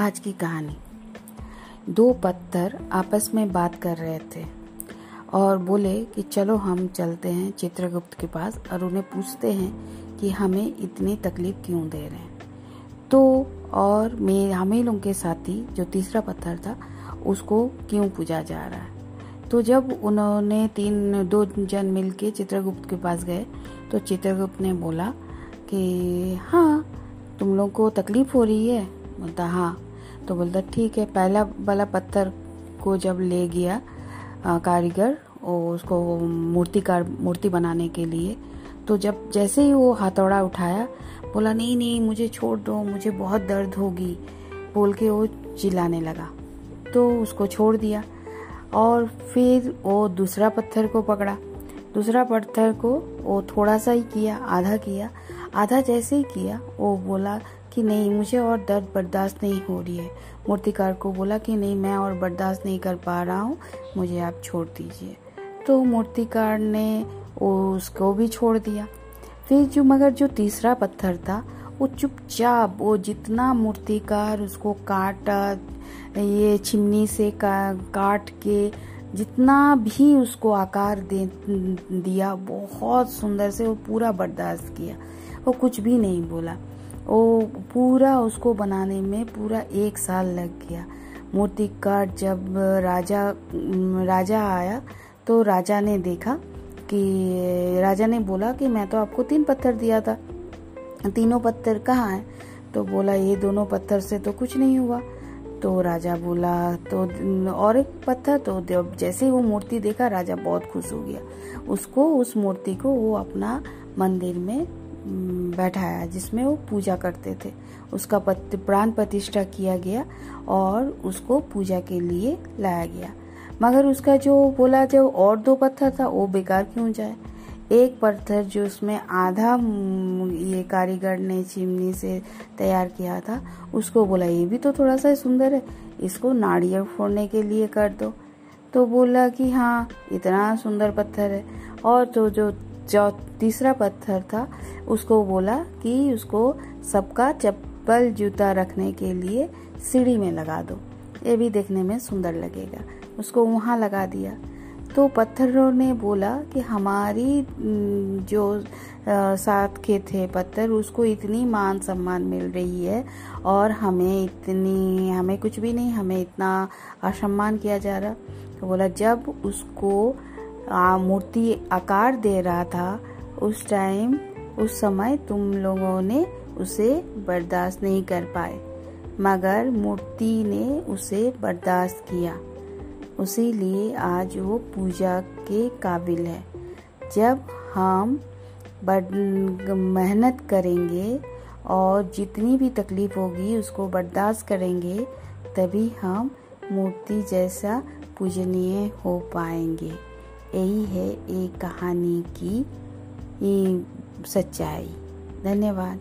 आज की कहानी। दो पत्थर आपस में बात कर रहे थे और बोले कि चलो हम चलते हैं चित्रगुप्त के पास और उन्हें पूछते हैं कि हमें इतनी तकलीफ़ क्यों दे रहे हैं। तो और मैं, हमें लोगों के साथी जो तीसरा पत्थर था, उसको क्यों पूजा जा रहा है? तो जब उन्होंने तीन, दो जन मिल के चित्रगुप्त के पास गए तो चित्रगुप्त ने बोला कि हाँ तुम लोग को तकलीफ़ हो रही है? बोलता हाँ। तो बोलता, ठीक है। पहला वाला पत्थर को जब ले गया कारीगर और उसको मूर्तिकार, मूर्ति बनाने के लिए तो जब जैसे ही वो हथौड़ा उठाया, बोला, नहीं नहीं, मुझे छोड़ दो, मुझे बहुत दर्द होगी। बोल के वो चिल्लाने लगा। तो उसको छोड़ दिया और फिर वो दूसरा पत्थर को पकड़ा। दूसरा पत्थर को वो थोड़ा सा ही किया, आधा किया, आधा जैसे ही किया, वो बोला कि नहीं मुझे और दर्द बर्दाश्त नहीं हो रही है। मूर्तिकार को बोला कि नहीं मैं और बर्दाश्त नहीं कर पा रहा हूँ मुझे आप छोड़ दीजिए। तो मूर्तिकार ने उसको भी छोड़ दिया। फिर जो मगर जो तीसरा पत्थर था वो चुपचाप वो जितना मूर्तिकार उसको काटा ये चिमनी से का, काट के जितना भी उसको आकार दे दिया बहुत सुंदर से वो पूरा बर्दाश्त किया। वो कुछ भी नहीं बोला। वो पूरा उसको बनाने में पूरा एक साल लग गया। मूर्ति मूर्तिकार जब राजा राजा आया तो राजा ने देखा कि, राजा ने बोला कि मैं तो आपको तीन पत्थर दिया था। तीनों पत्थर कहाँ हैं? तो बोला, ये दोनों पत्थर से तो कुछ नहीं हुआ। तो राजा बोला तो और एक पत्थर? तो जैसे ही वो मूर्ति देखा, राजा बहुत खुश हो गया। उसको, उस मूर्ति को वो अपना मंदिर में बैठाया, जिसमें वो पूजा करते थे। उसका प्राण प्रतिष्ठा किया गया और उसको पूजा के लिए लाया गया। मगर उसका जो बोला जो और दो पत्थर था, वो बेकार क्यों जाए? एक पत्थर जो उसमें आधा ये कारीगर ने चिमनी से तैयार किया था, उसको बोला, ये भी तो थोड़ा सा सुंदर है, इसको नारियल फोड़ने के लिए कर दो। तो बोला कि हाँ इतना सुंदर पत्थर है। और तो जो तीसरा पत्थर था, उसको बोला कि उसको सबका चप्पल जूता रखने के लिए सीढ़ी में लगा दो। ये भी देखने में सुंदर लगेगा। उसको वहाँ लगा दिया। तो पत्थरों ने बोला कि हमारी जो साथ के थे पत्थर, उसको इतनी मान सम्मान मिल रही है और हमें इतनी, हमें कुछ भी नहीं, हमें इतना असम्मान किया जा रहा। तो बोला, जब उसको मूर्ति आकार दे रहा था। उस टाइम उस समय तुम लोगों ने उसे बर्दाश्त नहीं कर पाए, मगर मूर्ति ने उसे बर्दाश्त किया। उसी लिए आज वो पूजा के काबिल है। जब हम मेहनत करेंगे और जितनी भी तकलीफ़ होगी उसको बर्दाश्त करेंगे, तभी हम मूर्ति जैसा पूजनीय हो पाएँगे। यही है एक कहानी की सच्चाई। धन्यवाद।